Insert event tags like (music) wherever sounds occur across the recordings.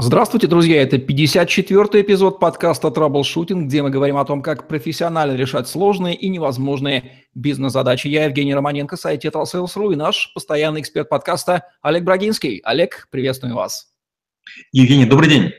Здравствуйте, друзья! Это 54-й эпизод подкаста «Траблшутинг», где мы говорим о том, как профессионально решать сложные и невозможные бизнес-задачи. Я Евгений Романенко, сайт TetraSales.ru и наш постоянный эксперт подкаста Олег Брагинский. Олег, приветствую вас. Евгений, добрый день.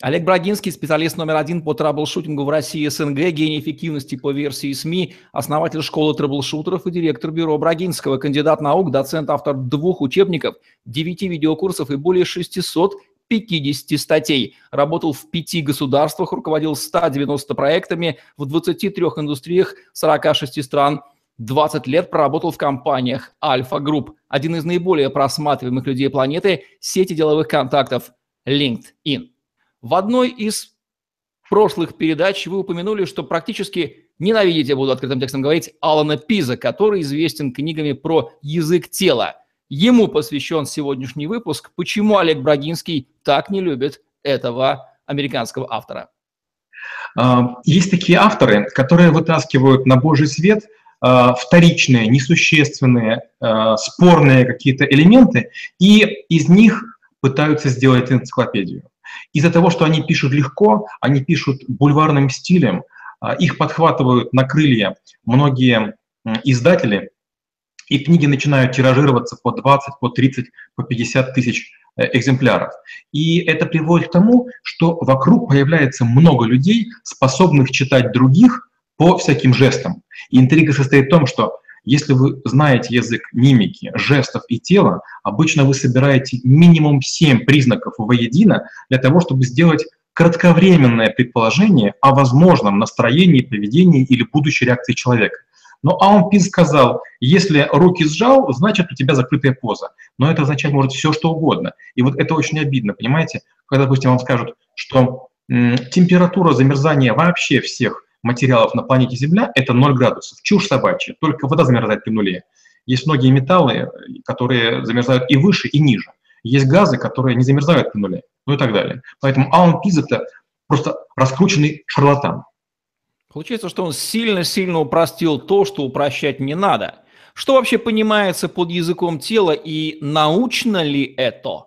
Олег Брагинский, специалист номер один по траблшутингу в России СНГ, гений эффективности по версии СМИ, основатель школы траблшутеров и директор бюро Брагинского, кандидат наук, доцент, автор двух учебников, девяти видеокурсов и более 600 50 статей. Работал в пяти государствах, руководил 190 проектами в 23 индустриях 46 стран. 20 лет проработал в компаниях Альфа Групп, один из наиболее просматриваемых людей планеты, сети деловых контактов LinkedIn. В одной из прошлых передач вы упомянули, что практически ненавидите, буду открытым текстом говорить, Алана Пиза, который известен книгами про язык тела – Ему посвящен сегодняшний выпуск. Почему Олег Брагинский так не любит этого американского автора? А, есть такие авторы, которые вытаскивают на божий свет а, вторичные, несущественные, а, спорные какие-то элементы, и из них пытаются сделать энциклопедию. Из-за того, что они пишут легко, они пишут бульварным стилем, их подхватывают на крылья многие издатели, и книги начинают тиражироваться по 20, по 30, по 50 тысяч э, экземпляров. И это приводит к тому, что вокруг появляется много людей, способных читать других по всяким жестам. И интрига состоит в том, что если вы знаете язык мимики, жестов и тела, обычно вы собираете минимум 7 признаков воедино для того, чтобы сделать кратковременное предположение о возможном настроении, поведении или будущей реакции человека. Но Аумпин сказал, если руки сжал, значит у тебя закрытая поза. Но это означать может все, что угодно. И вот это очень обидно, понимаете? Когда, допустим, вам скажут, что м, температура замерзания вообще всех материалов на планете Земля – это 0 градусов. Чушь собачья, только вода замерзает при нуле. Есть многие металлы, которые замерзают и выше, и ниже. Есть газы, которые не замерзают при нуле, ну и так далее. Поэтому Аун Пиз – это просто раскрученный шарлатан. Получается, что он сильно-сильно упростил то, что упрощать не надо. Что вообще понимается под языком тела и научно ли это?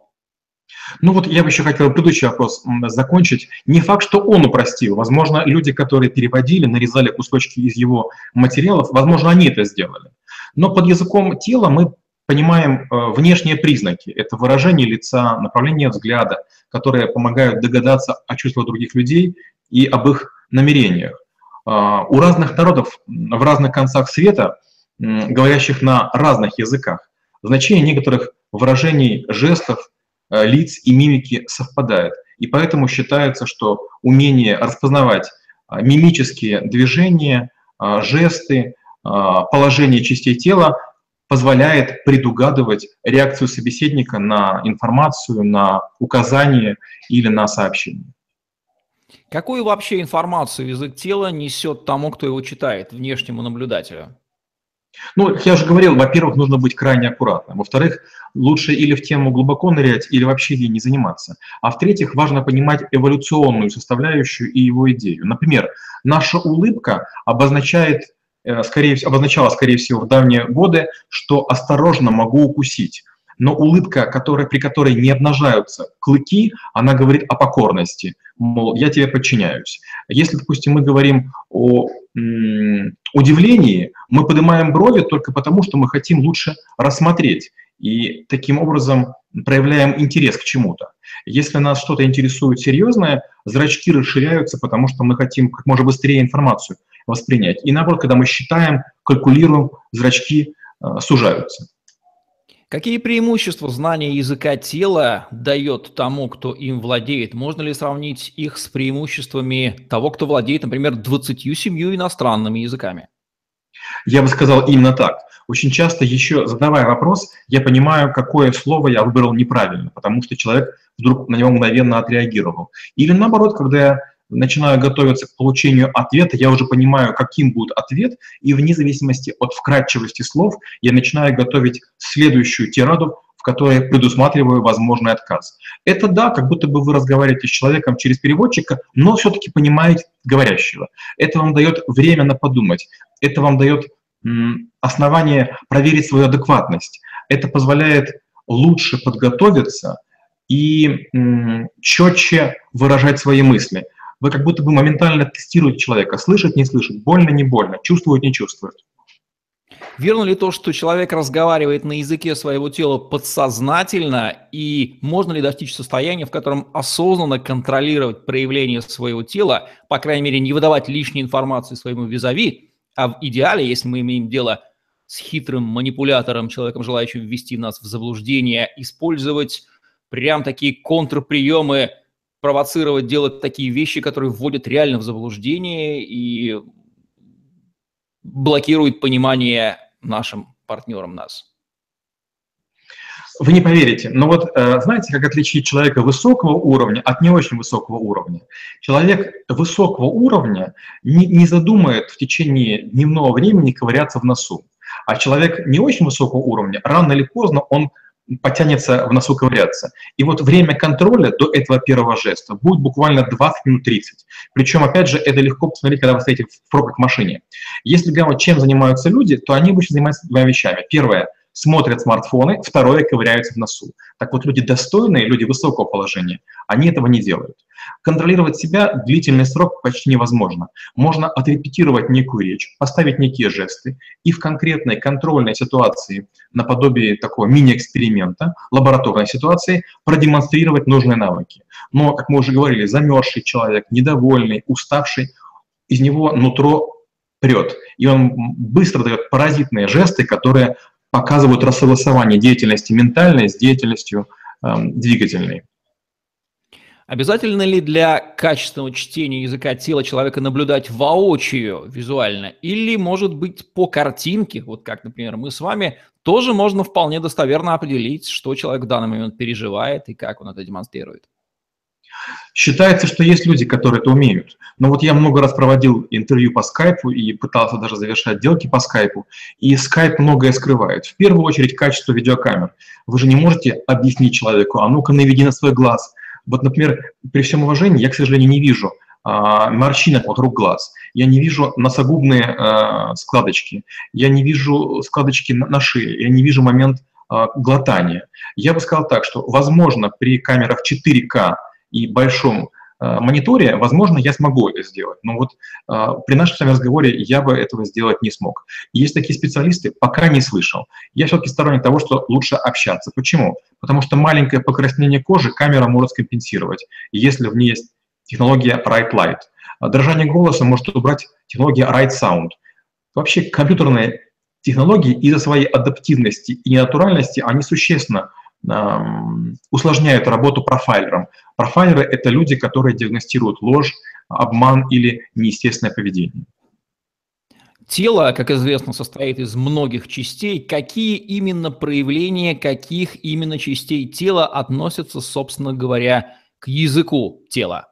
Ну вот я бы еще хотел предыдущий вопрос закончить. Не факт, что он упростил. Возможно, люди, которые переводили, нарезали кусочки из его материалов, возможно, они это сделали. Но под языком тела мы понимаем э, внешние признаки. Это выражение лица, направление взгляда, которые помогают догадаться о чувствах других людей и об их намерениях. А, у разных народов в разных концах света, говорящих на разных языках, значение некоторых выражений, жестов, э, лиц и мимики совпадает. И поэтому считается, что умение распознавать а, мимические движения, а, жесты, положение частей тела позволяет предугадывать реакцию собеседника на информацию, на указание или на сообщение. Какую вообще информацию язык тела несет тому, кто его читает, внешнему наблюдателю? Ну, я уже говорил, во-первых, нужно быть крайне аккуратным. Во-вторых, лучше или в тему глубоко нырять, или вообще ей не заниматься. А в-третьих, важно понимать эволюционную составляющую и его идею. Например, наша улыбка обозначает, э, скорее, обозначала, скорее всего, в давние годы, что осторожно могу укусить но улыбка, которая, при которой не обнажаются клыки, она говорит о покорности, мол, я тебе подчиняюсь. Если, допустим, мы говорим о удивлении, мы поднимаем брови только потому, что мы хотим лучше рассмотреть и таким образом проявляем интерес к чему-то. Если нас что-то интересует серьезное, зрачки расширяются, потому что мы хотим как можно быстрее информацию воспринять. И наоборот, когда мы считаем, калькулируем, зрачки э, сужаются. Какие преимущества знания языка тела дает тому, кто им владеет? Можно ли сравнить их с преимуществами того, кто владеет, например, 27 иностранными языками? Я бы сказал именно так. Очень часто еще задавая вопрос, я понимаю, какое слово я выбрал неправильно, потому что человек вдруг на него мгновенно отреагировал. Или наоборот, когда я начинаю готовиться к получению ответа, я уже понимаю, каким будет ответ, и вне зависимости от вкрадчивости слов я начинаю готовить следующую тираду, в которой предусматриваю возможный отказ. Это да, как будто бы вы разговариваете с человеком через переводчика, но все-таки понимаете говорящего. Это вам дает время на подумать, это вам дает основание проверить свою адекватность. Это позволяет лучше подготовиться и четче выражать свои мысли. Вы как будто бы моментально тестируете человека, слышит, не слышит, больно, не больно, чувствует, не чувствует. Верно ли то, что человек разговаривает на языке своего тела подсознательно, и можно ли достичь состояния, в котором осознанно контролировать проявление своего тела, по крайней мере, не выдавать лишней информации своему визави, а в идеале, если мы имеем дело с хитрым манипулятором, человеком, желающим ввести нас в заблуждение, использовать прям такие контрприемы, провоцировать, делать такие вещи, которые вводят реально в заблуждение и блокируют понимание нашим партнерам нас. Вы не поверите, но вот э, знаете, как отличить человека высокого уровня от не очень высокого уровня? Человек высокого уровня не, не задумает в течение дневного времени ковыряться в носу. А человек не очень высокого уровня, рано или поздно он потянется в носу ковыряться. И вот время контроля до этого первого жеста будет буквально 20 минут 30. Причем, опять же, это легко посмотреть, когда вы стоите в пробках машине. Если глянуть, чем занимаются люди, то они обычно занимаются двумя вещами. Первое – смотрят смартфоны, второе – ковыряются в носу. Так вот, люди достойные, люди высокого положения, они этого не делают. Контролировать себя длительный срок почти невозможно. Можно отрепетировать некую речь, поставить некие жесты и в конкретной контрольной ситуации, наподобие такого мини-эксперимента, лабораторной ситуации, продемонстрировать нужные навыки. Но, как мы уже говорили, замерзший человек, недовольный, уставший, из него нутро прет. И он быстро дает паразитные жесты, которые показывают рассогласование деятельности ментальной с деятельностью э, двигательной. Обязательно ли для качественного чтения языка тела человека наблюдать воочию визуально? Или, может быть, по картинке, вот как, например, мы с вами, тоже можно вполне достоверно определить, что человек в данный момент переживает и как он это демонстрирует? Считается, что есть люди, которые это умеют. Но вот я много раз проводил интервью по скайпу и пытался даже завершать делки по скайпу, и скайп многое скрывает. В первую очередь качество видеокамер. Вы же не можете объяснить человеку, а ну-ка наведи на свой глаз – вот, например, при всем уважении, я, к сожалению, не вижу а, морщинок вокруг глаз, я не вижу носогубные а, складочки, я не вижу складочки на, на шее, я не вижу момент а, глотания. Я бы сказал так, что, возможно, при камерах 4К и большом Э, мониторе, возможно, я смогу это сделать. Но вот э, при нашем с вами разговоре я бы этого сделать не смог. есть такие специалисты, пока не слышал. Я все-таки сторонник того, что лучше общаться. Почему? Потому что маленькое покраснение кожи камера может скомпенсировать, если в ней есть технология Right Light. А дрожание голоса может убрать технология Right Sound. Вообще компьютерные технологии из-за своей адаптивности и натуральности, они существенно усложняют работу профайлерам. Профайлеры – это люди, которые диагностируют ложь, обман или неестественное поведение. Тело, как известно, состоит из многих частей. Какие именно проявления, каких именно частей тела относятся, собственно говоря, к языку тела?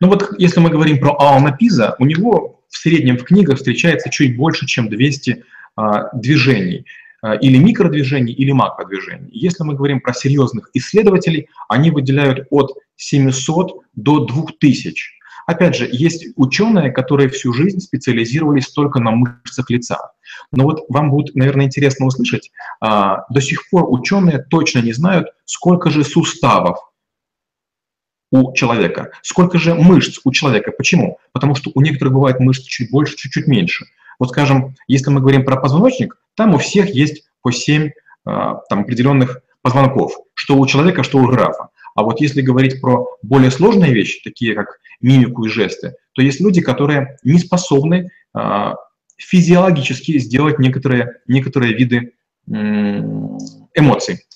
Ну вот если мы говорим про Алана Пиза, у него в среднем в книгах встречается чуть больше, чем 200 а, движений. Э, или микродвижений, или макродвижений. Если мы говорим про серьезных исследователей, они выделяют от 700 до 2000. Опять же, есть ученые, которые всю жизнь специализировались только на мышцах лица. Но вот вам будет, наверное, интересно услышать, а, до сих пор ученые точно не знают, сколько же суставов у человека, сколько же мышц у человека. Почему? Потому что у некоторых бывает мышц чуть больше, чуть-чуть меньше. Вот скажем, если мы говорим про позвоночник, там у всех есть по 7 а, там, определенных позвонков, что у человека, что у графа. А вот если говорить про более сложные вещи, такие как мимику и жесты, то есть люди, которые не способны а, физиологически сделать некоторые, некоторые виды эмоций.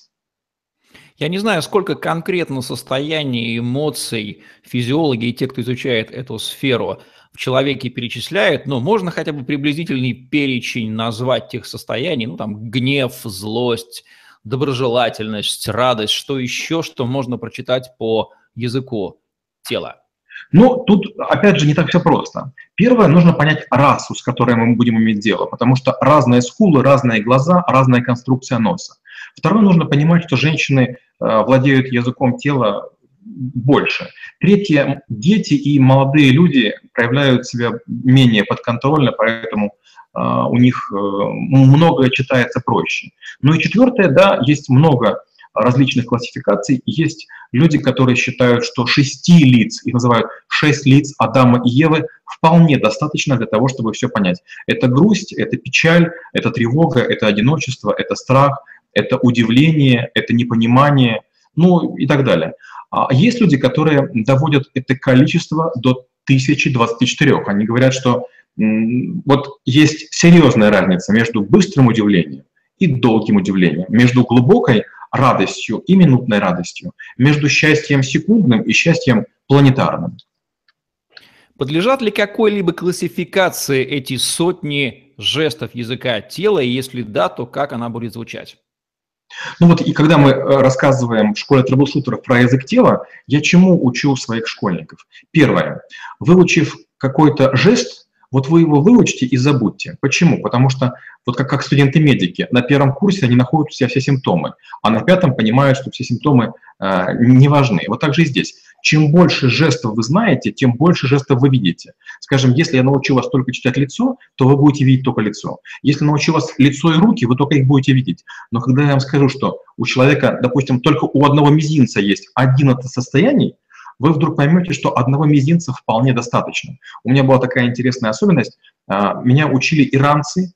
Я не знаю, сколько конкретно состояний эмоций физиологи и те, кто изучает эту сферу, в человеке перечисляют, но можно хотя бы приблизительный перечень назвать тех состояний, ну там гнев, злость, доброжелательность, радость, что еще, что можно прочитать по языку тела. Ну, тут, опять же, не так все просто. Первое, нужно понять расу, с которой мы будем иметь дело, потому что разные скулы, разные глаза, разная конструкция носа. Второе, нужно понимать, что женщины владеют языком тела больше. Третье, дети и молодые люди проявляют себя менее подконтрольно, поэтому э, у них э, многое читается проще. Ну и четвертое, да, есть много различных классификаций. Есть люди, которые считают, что шести лиц, их называют шесть лиц Адама и Евы, вполне достаточно для того, чтобы все понять. Это грусть, это печаль, это тревога, это одиночество, это страх, это удивление, это непонимание, ну и так далее. А есть люди, которые доводят это количество до 1024. Они говорят, что вот есть серьезная разница между быстрым удивлением и долгим удивлением, между глубокой радостью и минутной радостью, между счастьем секундным и счастьем планетарным. Подлежат ли какой-либо классификации эти сотни жестов языка тела, и если да, то как она будет звучать? Ну вот и когда мы э, рассказываем в школе трэблшутеров про язык тела, я чему учу своих школьников? Первое. Выучив какой-то жест, вот вы его выучите и забудьте. Почему? Потому что, вот как, как студенты-медики, на первом курсе они находят у себя все симптомы, а на пятом понимают, что все симптомы э, не важны. Вот так же и здесь. Чем больше жестов вы знаете, тем больше жестов вы видите. Скажем, если я научу вас только читать лицо, то вы будете видеть только лицо. Если научу вас лицо и руки, вы только их будете видеть. Но когда я вам скажу, что у человека, допустим, только у одного мизинца есть 11 состояний, вы вдруг поймете, что одного мизинца вполне достаточно. У меня была такая интересная особенность. А, меня учили иранцы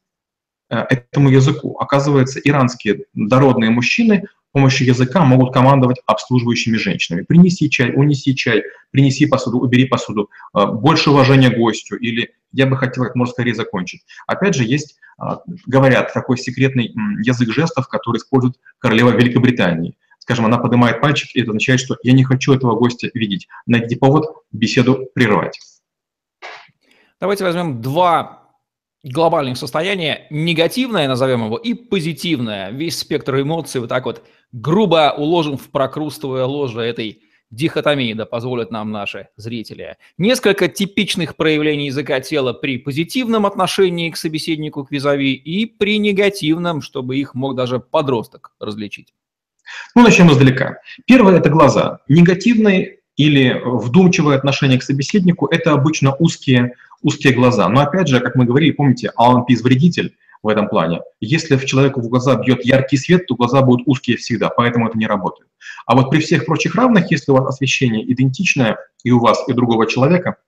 э, этому языку. Оказывается, иранские дородные мужчины помощью языка могут командовать обслуживающими женщинами. Принеси чай, унеси чай, принеси посуду, убери посуду, а, больше уважения гостю или я бы хотел как можно скорее закончить. Опять же, есть, а, говорят, такой секретный язык жестов, который использует королева Великобритании скажем, она поднимает пальчик, и это означает, что я не хочу этого гостя видеть. Найдите повод беседу прерывать. Давайте возьмем два глобальных состояния, негативное, назовем его, и позитивное. Весь спектр эмоций вот так вот грубо уложен в прокрустовое ложе этой дихотомии, да позволят нам наши зрители. Несколько типичных проявлений языка тела при позитивном отношении к собеседнику, к визави, и при негативном, чтобы их мог даже подросток различить. Ну, начнем издалека. Первое – это глаза. Негативные или вдумчивое отношение к собеседнику – это обычно узкие, узкие глаза. Но опять же, как мы говорили, помните, Алан Пиз – вредитель в этом плане. Если в человеку в глаза бьет яркий свет, то глаза будут узкие всегда, поэтому это не работает. А вот при всех прочих равных, если у вас освещение идентичное и у вас, и другого человека –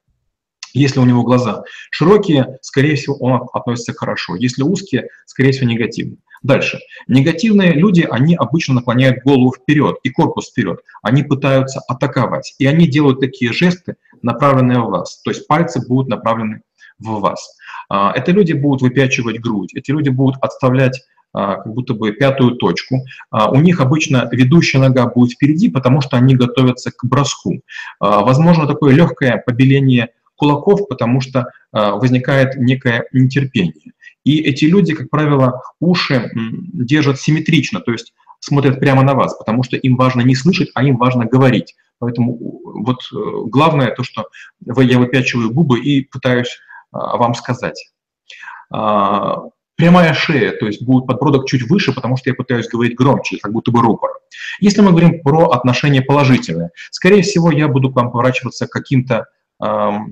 если у него глаза широкие, скорее всего, он относится хорошо. Если узкие, скорее всего, негативно. Дальше. Негативные люди, они обычно наклоняют голову вперед и корпус вперед. Они пытаются атаковать. И они делают такие жесты, направленные в вас. То есть пальцы будут направлены в вас. А, это люди будут выпячивать грудь. Эти люди будут отставлять а, как будто бы пятую точку. А, у них обычно ведущая нога будет впереди, потому что они готовятся к броску. Возможно, такое легкое побеление кулаков, потому что возникает некое нетерпение. И эти люди, как правило, уши держат симметрично, то есть смотрят прямо на вас, потому что им важно не слышать, а им важно говорить. Поэтому вот э, главное то, что я выпячиваю губы и пытаюсь вам сказать. А, прямая шея, то есть будет подбородок чуть выше, потому что я пытаюсь говорить громче, как будто бы рупор. Если мы говорим про отношения положительные, скорее всего, я буду к вам поворачиваться каким-то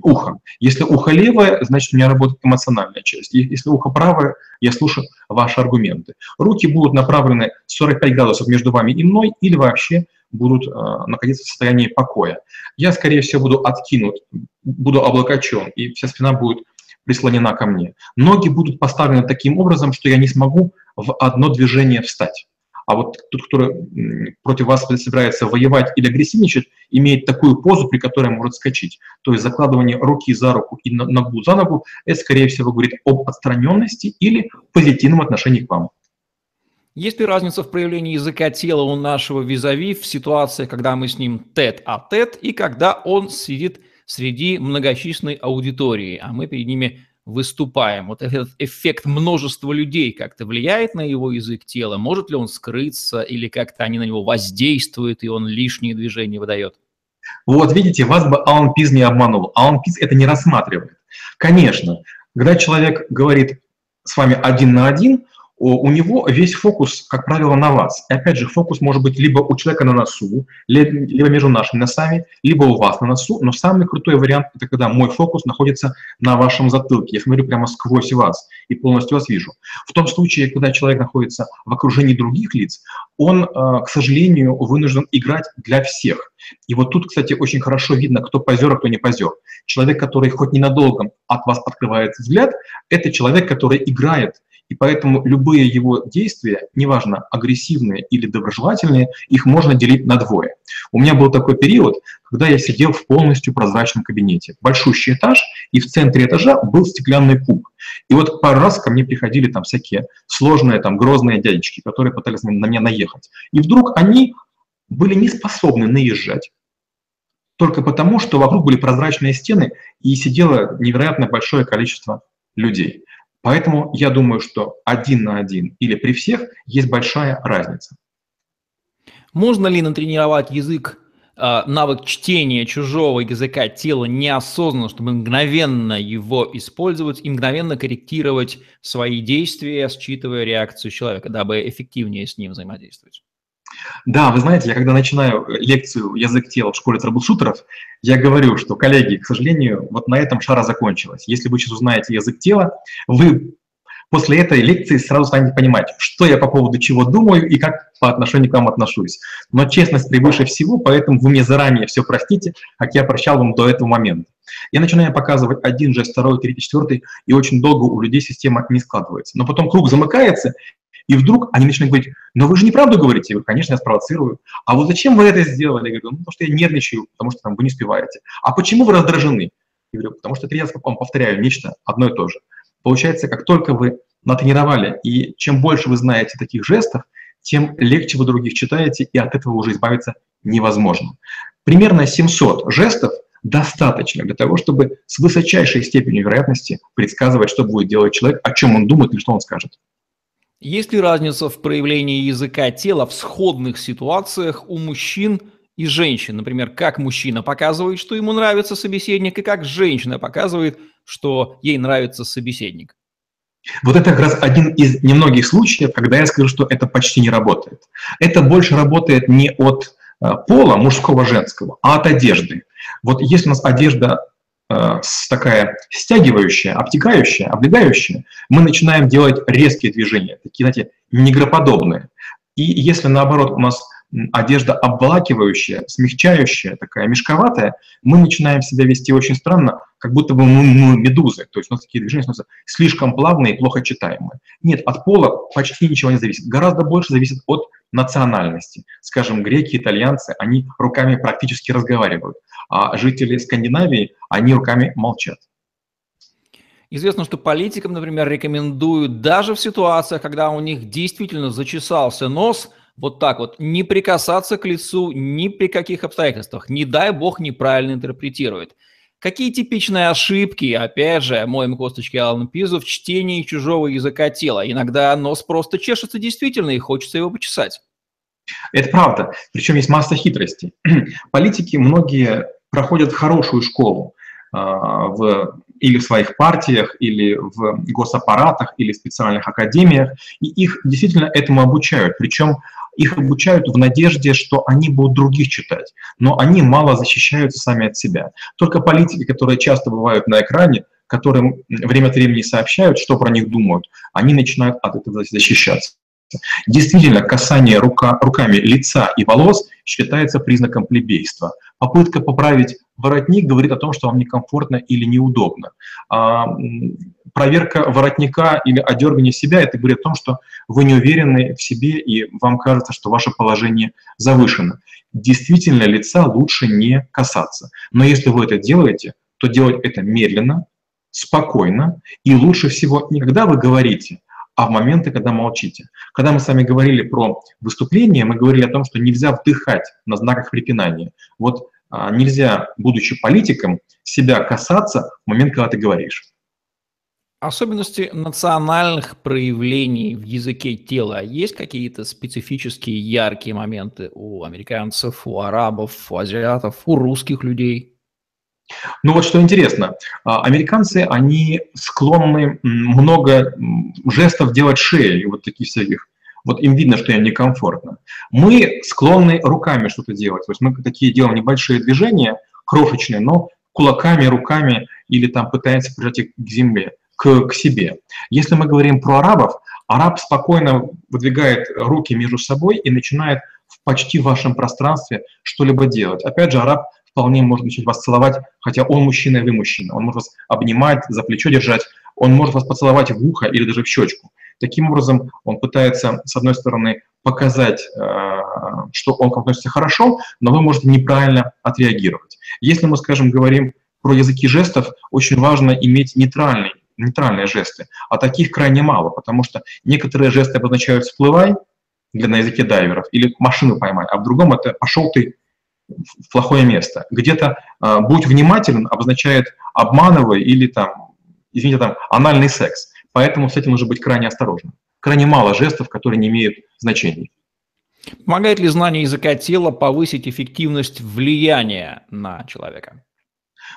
ухом. Если ухо левое, значит, у меня работает эмоциональная часть. Если ухо правое, я слушаю ваши аргументы. Руки будут направлены 45 градусов между вами и мной или вообще будут э, находиться в состоянии покоя. Я, скорее всего, буду откинут, буду облокочен, и вся спина будет прислонена ко мне. Ноги будут поставлены таким образом, что я не смогу в одно движение встать. А вот тот, кто против вас собирается воевать или агрессивничать, имеет такую позу, при которой может скачать. То есть закладывание руки за руку и ногу за ногу, это, скорее всего, говорит об отстраненности или позитивном отношении к вам. Есть ли разница в проявлении языка тела у нашего визави в ситуации, когда мы с ним тет-а-тет, и когда он сидит среди многочисленной аудитории, а мы перед ними выступаем. Вот этот эффект множества людей как-то влияет на его язык тела? Может ли он скрыться или как-то они на него воздействуют, и он лишние движения выдает? Вот видите, вас бы Алан Пиз не обманул. Алан Пиз это не рассматривает. Конечно, когда человек говорит с вами один на один, у него весь фокус, как правило, на вас. И опять же, фокус может быть либо у человека на носу, либо между нашими носами, либо у вас на носу. Но самый крутой вариант – это когда мой фокус находится на вашем затылке. Я смотрю прямо сквозь вас и полностью вас вижу. В том случае, когда человек находится в окружении других лиц, он, э, к сожалению, вынужден играть для всех. И вот тут, кстати, очень хорошо видно, кто позер, а кто не позер. Человек, который хоть ненадолго от вас открывает взгляд, это человек, который играет и поэтому любые его действия, неважно, агрессивные или доброжелательные, их можно делить на двое. У меня был такой период, когда я сидел в полностью прозрачном кабинете. Большущий этаж, и в центре этажа был стеклянный куб. И вот пару раз ко мне приходили там всякие сложные, там, грозные дядечки, которые пытались на меня наехать. И вдруг они были не способны наезжать, только потому, что вокруг были прозрачные стены и сидело невероятно большое количество людей. Поэтому я думаю, что один на один или при всех есть большая разница. Можно ли натренировать язык, а, навык чтения чужого языка тела неосознанно, чтобы мгновенно его использовать и мгновенно корректировать свои действия, считывая реакцию человека, дабы эффективнее с ним взаимодействовать? Да, вы знаете, я когда начинаю лекцию «Язык тела» в школе трэблшутеров, я говорю, что, коллеги, к сожалению, вот на этом шара закончилась. Если вы сейчас узнаете язык тела, вы после этой лекции сразу станете понимать, что я по поводу чего думаю и как по отношению к вам отношусь. Но честность превыше всего, поэтому вы мне заранее все простите, как я прощал вам до этого момента. Я начинаю показывать один жест, второй, третий, четвертый, и очень долго у людей система не складывается. Но потом круг замыкается, и вдруг они начинают говорить, но вы же неправду говорите. Я говорю, конечно, я спровоцирую. А вот зачем вы это сделали? Я говорю, ну, потому что я нервничаю, потому что там, вы не успеваете. А почему вы раздражены? Я говорю, потому что раза вам повторяю нечто одно и то же. Получается, как только вы натренировали, и чем больше вы знаете таких жестов, тем легче вы других читаете, и от этого уже избавиться невозможно. Примерно 700 жестов достаточно для того, чтобы с высочайшей степенью вероятности предсказывать, что будет делать человек, о чем он думает или что он скажет. Есть ли разница в проявлении языка тела в сходных ситуациях у мужчин и женщин? Например, как мужчина показывает, что ему нравится собеседник, и как женщина показывает, что ей нравится собеседник? Вот это как раз один из немногих случаев, когда я скажу, что это почти не работает. Это больше работает не от э, пола мужского, женского, а от одежды. Вот если у нас одежда такая стягивающая, обтекающая, облегающая, мы начинаем делать резкие движения, такие, знаете, негроподобные. И если наоборот у нас одежда обволакивающая, смягчающая, такая мешковатая, мы начинаем себя вести очень странно, как будто бы мы, мы медузы. То есть у нас такие движения становятся слишком плавные и плохо читаемые. Нет, от пола почти ничего не зависит. Гораздо больше зависит от национальности. Скажем, греки, итальянцы, они руками практически разговаривают, а жители Скандинавии, они руками молчат. Известно, что политикам, например, рекомендуют даже в ситуациях, когда у них действительно зачесался нос, вот так вот, не прикасаться к лицу ни при каких обстоятельствах. Не дай бог неправильно интерпретирует. Какие типичные ошибки, опять же, моем косточки Алан Пизу, в чтении чужого языка тела? Иногда нос просто чешется действительно, и хочется его почесать. Это правда. Причем есть масса хитростей. (clears throat) Политики многие проходят хорошую школу э, в, или в своих партиях, или в госаппаратах, или в специальных академиях, и их действительно этому обучают. Причем их обучают в надежде, что они будут других читать, но они мало защищаются сами от себя. Только политики, которые часто бывают на экране, которым время от времени сообщают, что про них думают, они начинают от этого защищаться. Действительно, касание рука, руками лица и волос считается признаком плебейства. Попытка поправить воротник говорит о том, что вам некомфортно или неудобно. А, проверка воротника или одергивание себя, это говорит о том, что вы не уверены в себе и вам кажется, что ваше положение завышено. Действительно, лица лучше не касаться. Но если вы это делаете, то делать это медленно, спокойно и лучше всего не когда вы говорите, а в моменты, когда молчите. Когда мы с вами говорили про выступление, мы говорили о том, что нельзя вдыхать на знаках препинания. Вот а, нельзя, будучи политиком, себя касаться в момент, когда ты говоришь. Особенности национальных проявлений в языке тела. Есть какие-то специфические яркие моменты у американцев, у арабов, у азиатов, у русских людей? Ну вот что интересно, а, американцы, они склонны много жестов делать шеей, вот таких всяких. Вот им видно, что им некомфортно. Мы склонны руками что-то делать. То есть мы такие делаем небольшие движения, крошечные, но кулаками, руками или там пытаемся прижать их к земле, к, к себе. Если мы говорим про арабов, араб спокойно выдвигает руки между собой и начинает в почти вашем пространстве что-либо делать. Опять же, араб вполне может начать вас целовать, хотя он мужчина и вы мужчина. Он может вас обнимать, за плечо держать, он может вас поцеловать в ухо или даже в щечку. Таким образом, он пытается, с одной стороны, показать, э, что он к вам относится хорошо, но вы можете неправильно отреагировать. Если мы, скажем, говорим про языки жестов, очень важно иметь нейтральный, нейтральные жесты, а таких крайне мало, потому что некоторые жесты обозначают «всплывай», для на языке дайверов, или машину поймай, а в другом это «пошел ты в плохое место. Где-то э, «будь внимателен» обозначает «обманывай» или там, извините, там «анальный секс». Поэтому с этим нужно быть крайне осторожным. Крайне мало жестов, которые не имеют значения. Помогает ли знание языка тела повысить эффективность влияния на человека?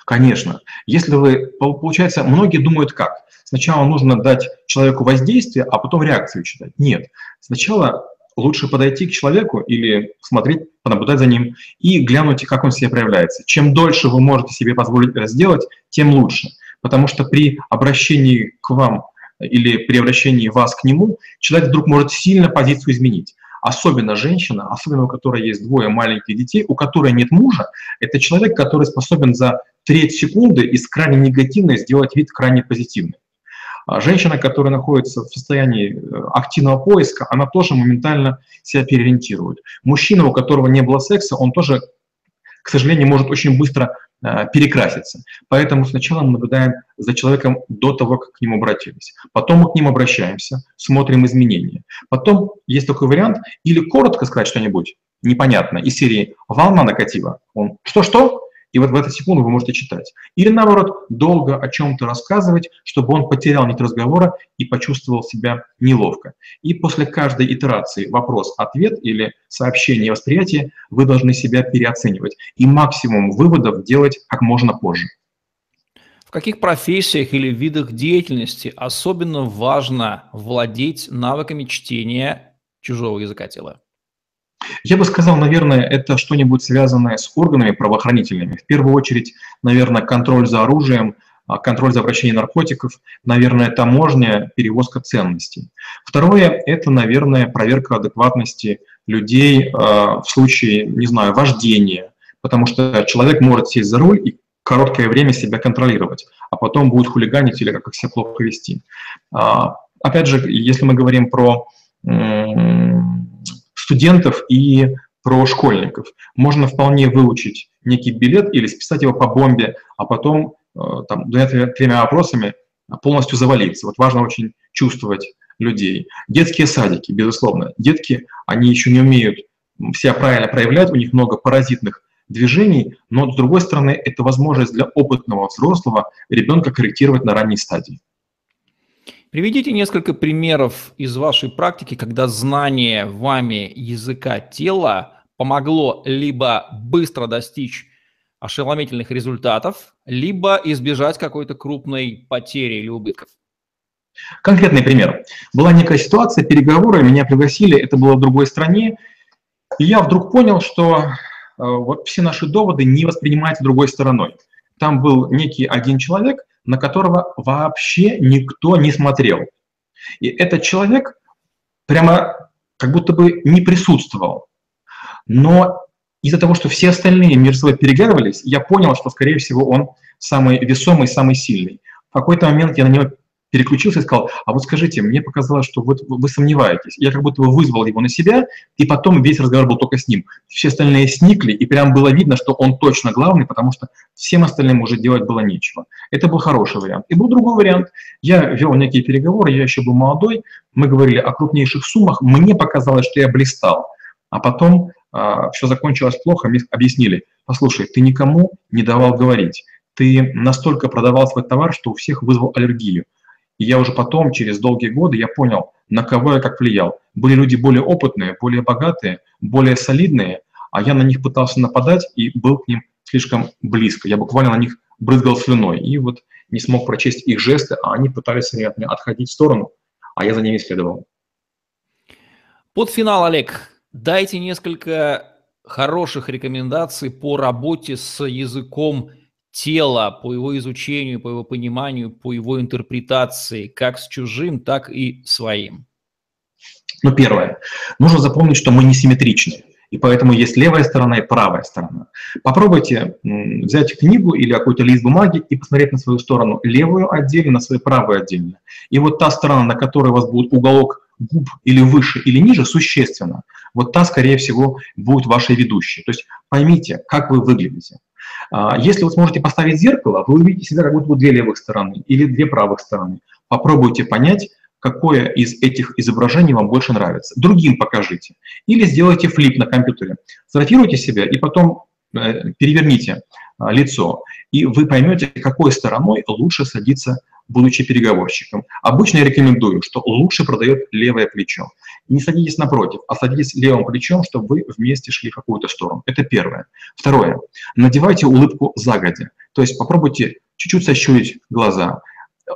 Конечно. Если вы, получается, многие думают как? Сначала нужно дать человеку воздействие, а потом реакцию читать. Нет. Сначала лучше подойти к человеку или смотреть, понаблюдать за ним и глянуть, как он себя проявляется. Чем дольше вы можете себе позволить это сделать, тем лучше. Потому что при обращении к вам или при обращении вас к нему, человек вдруг может сильно позицию изменить. Особенно женщина, особенно у которой есть двое маленьких детей, у которой нет мужа, это человек, который способен за треть секунды из крайне негативной сделать вид крайне позитивный. А женщина, которая находится в состоянии э, активного поиска, она тоже моментально себя переориентирует. Мужчина, у которого не было секса, он тоже, к сожалению, может очень быстро э, перекраситься. Поэтому сначала мы наблюдаем за человеком до того, как к нему обратились. Потом мы к ним обращаемся, смотрим изменения. Потом есть такой вариант, или коротко сказать что-нибудь непонятно из серии «Волна накатила». Он «Что-что?» И вот в эту секунду вы можете читать. Или наоборот, долго о чем-то рассказывать, чтобы он потерял нить разговора и почувствовал себя неловко. И после каждой итерации вопрос-ответ или сообщение-восприятие вы должны себя переоценивать и максимум выводов делать как можно позже. В каких профессиях или видах деятельности особенно важно владеть навыками чтения чужого языка тела? Я бы сказал, наверное, это что-нибудь связанное с органами правоохранительными. В первую очередь, наверное, контроль за оружием, а, контроль за обращением наркотиков, наверное, таможня, перевозка ценностей. Второе – это, наверное, проверка адекватности людей а, в случае, не знаю, вождения, потому что человек может сесть за руль и короткое время себя контролировать, а потом будет хулиганить или как себя плохо вести. А, опять же, если мы говорим про студентов и про школьников. Можно вполне выучить некий билет или списать его по бомбе, а потом э, там, двумя-тремя вопросами полностью завалиться. Вот важно очень чувствовать людей. Детские садики, безусловно. Детки, они еще не умеют себя правильно проявлять, у них много паразитных движений, но, с другой стороны, это возможность для опытного взрослого ребенка корректировать на ранней стадии. Приведите несколько примеров из вашей практики, когда знание вами языка тела помогло либо быстро достичь ошеломительных результатов, либо избежать какой-то крупной потери или убытков. Конкретный пример. Была некая ситуация, переговоры, меня пригласили, это было в другой стране, и я вдруг понял, что э, вот все наши доводы не воспринимаются другой стороной. Там был некий один человек, на которого вообще никто не смотрел. И этот человек прямо как будто бы не присутствовал. Но из-за того, что все остальные между собой переглядывались, я понял, что, скорее всего, он самый весомый, самый сильный. В какой-то момент я на него переключился и сказал, а вот скажите, мне показалось, что вот вы сомневаетесь. Я как будто бы вызвал его на себя, и потом весь разговор был только с ним. Все остальные сникли, и прям было видно, что он точно главный, потому что всем остальным уже делать было нечего. Это был хороший вариант. И был другой вариант. Я вел некие переговоры, я еще был молодой, мы говорили о крупнейших суммах, мне показалось, что я блистал. А потом а, все закончилось плохо, мне объяснили, послушай, ты никому не давал говорить, ты настолько продавал свой товар, что у всех вызвал аллергию. И я уже потом, через долгие годы, я понял, на кого я как влиял. Были люди более опытные, более богатые, более солидные, а я на них пытался нападать и был к ним слишком близко. Я буквально на них брызгал слюной и вот не смог прочесть их жесты, а они пытались от меня отходить в сторону, а я за ними следовал. Под финал, Олег, дайте несколько хороших рекомендаций по работе с языком тела, по его изучению, по его пониманию, по его интерпретации, как с чужим, так и своим. Ну, первое. Нужно запомнить, что мы не симметричны. И поэтому есть левая сторона и правая сторона. Попробуйте взять книгу или какой-то лист бумаги и посмотреть на свою сторону левую отдельно, на свою правую отдельно. И вот та сторона, на которой у вас будет уголок губ или выше, или ниже, существенно. Вот та, скорее всего, будет вашей ведущей. То есть поймите, как вы выглядите. А, если вы сможете поставить зеркало, вы увидите всегда как будто бы две левых стороны или две правых стороны. Попробуйте понять, какое из этих изображений вам больше нравится. Другим покажите. Или сделайте флип на компьютере. Сфотографируйте себя и потом э, переверните а, лицо. И вы поймете, какой стороной лучше садиться, будучи переговорщиком. Обычно я рекомендую, что лучше продает левое плечо. Не садитесь напротив, а садитесь левым плечом, чтобы вы вместе шли в какую-то сторону. Это первое. Второе. Надевайте улыбку загодя. То есть попробуйте чуть-чуть сощурить глаза,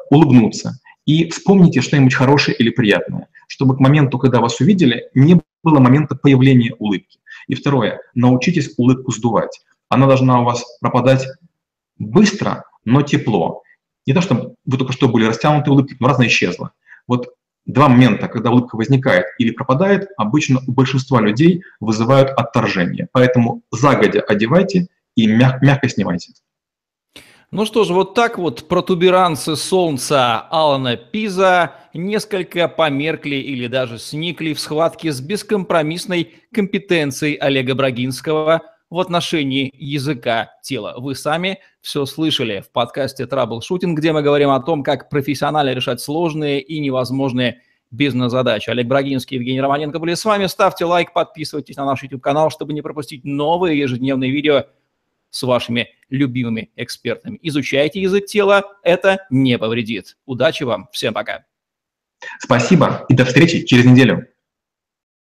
улыбнуться и вспомните что-нибудь хорошее или приятное, чтобы к моменту, когда вас увидели, не было момента появления улыбки. И второе, научитесь улыбку сдувать. Она должна у вас пропадать быстро, но тепло. Не то, что вы только что были растянуты улыбки, но разная исчезла. Вот два момента, когда улыбка возникает или пропадает, обычно у большинства людей вызывают отторжение. Поэтому загодя одевайте и мяг- мягко снимайте. Ну что же, вот так вот протуберанцы солнца Алана Пиза несколько померкли или даже сникли в схватке с бескомпромиссной компетенцией Олега Брагинского в отношении языка тела. Вы сами все слышали в подкасте «Траблшутинг», где мы говорим о том, как профессионально решать сложные и невозможные бизнес-задачи. Олег Брагинский, Евгений Романенко были с вами. Ставьте лайк, подписывайтесь на наш YouTube-канал, чтобы не пропустить новые ежедневные видео – с вашими любимыми экспертами. Изучайте язык тела, это не повредит. Удачи вам, всем пока. Спасибо и до встречи через неделю.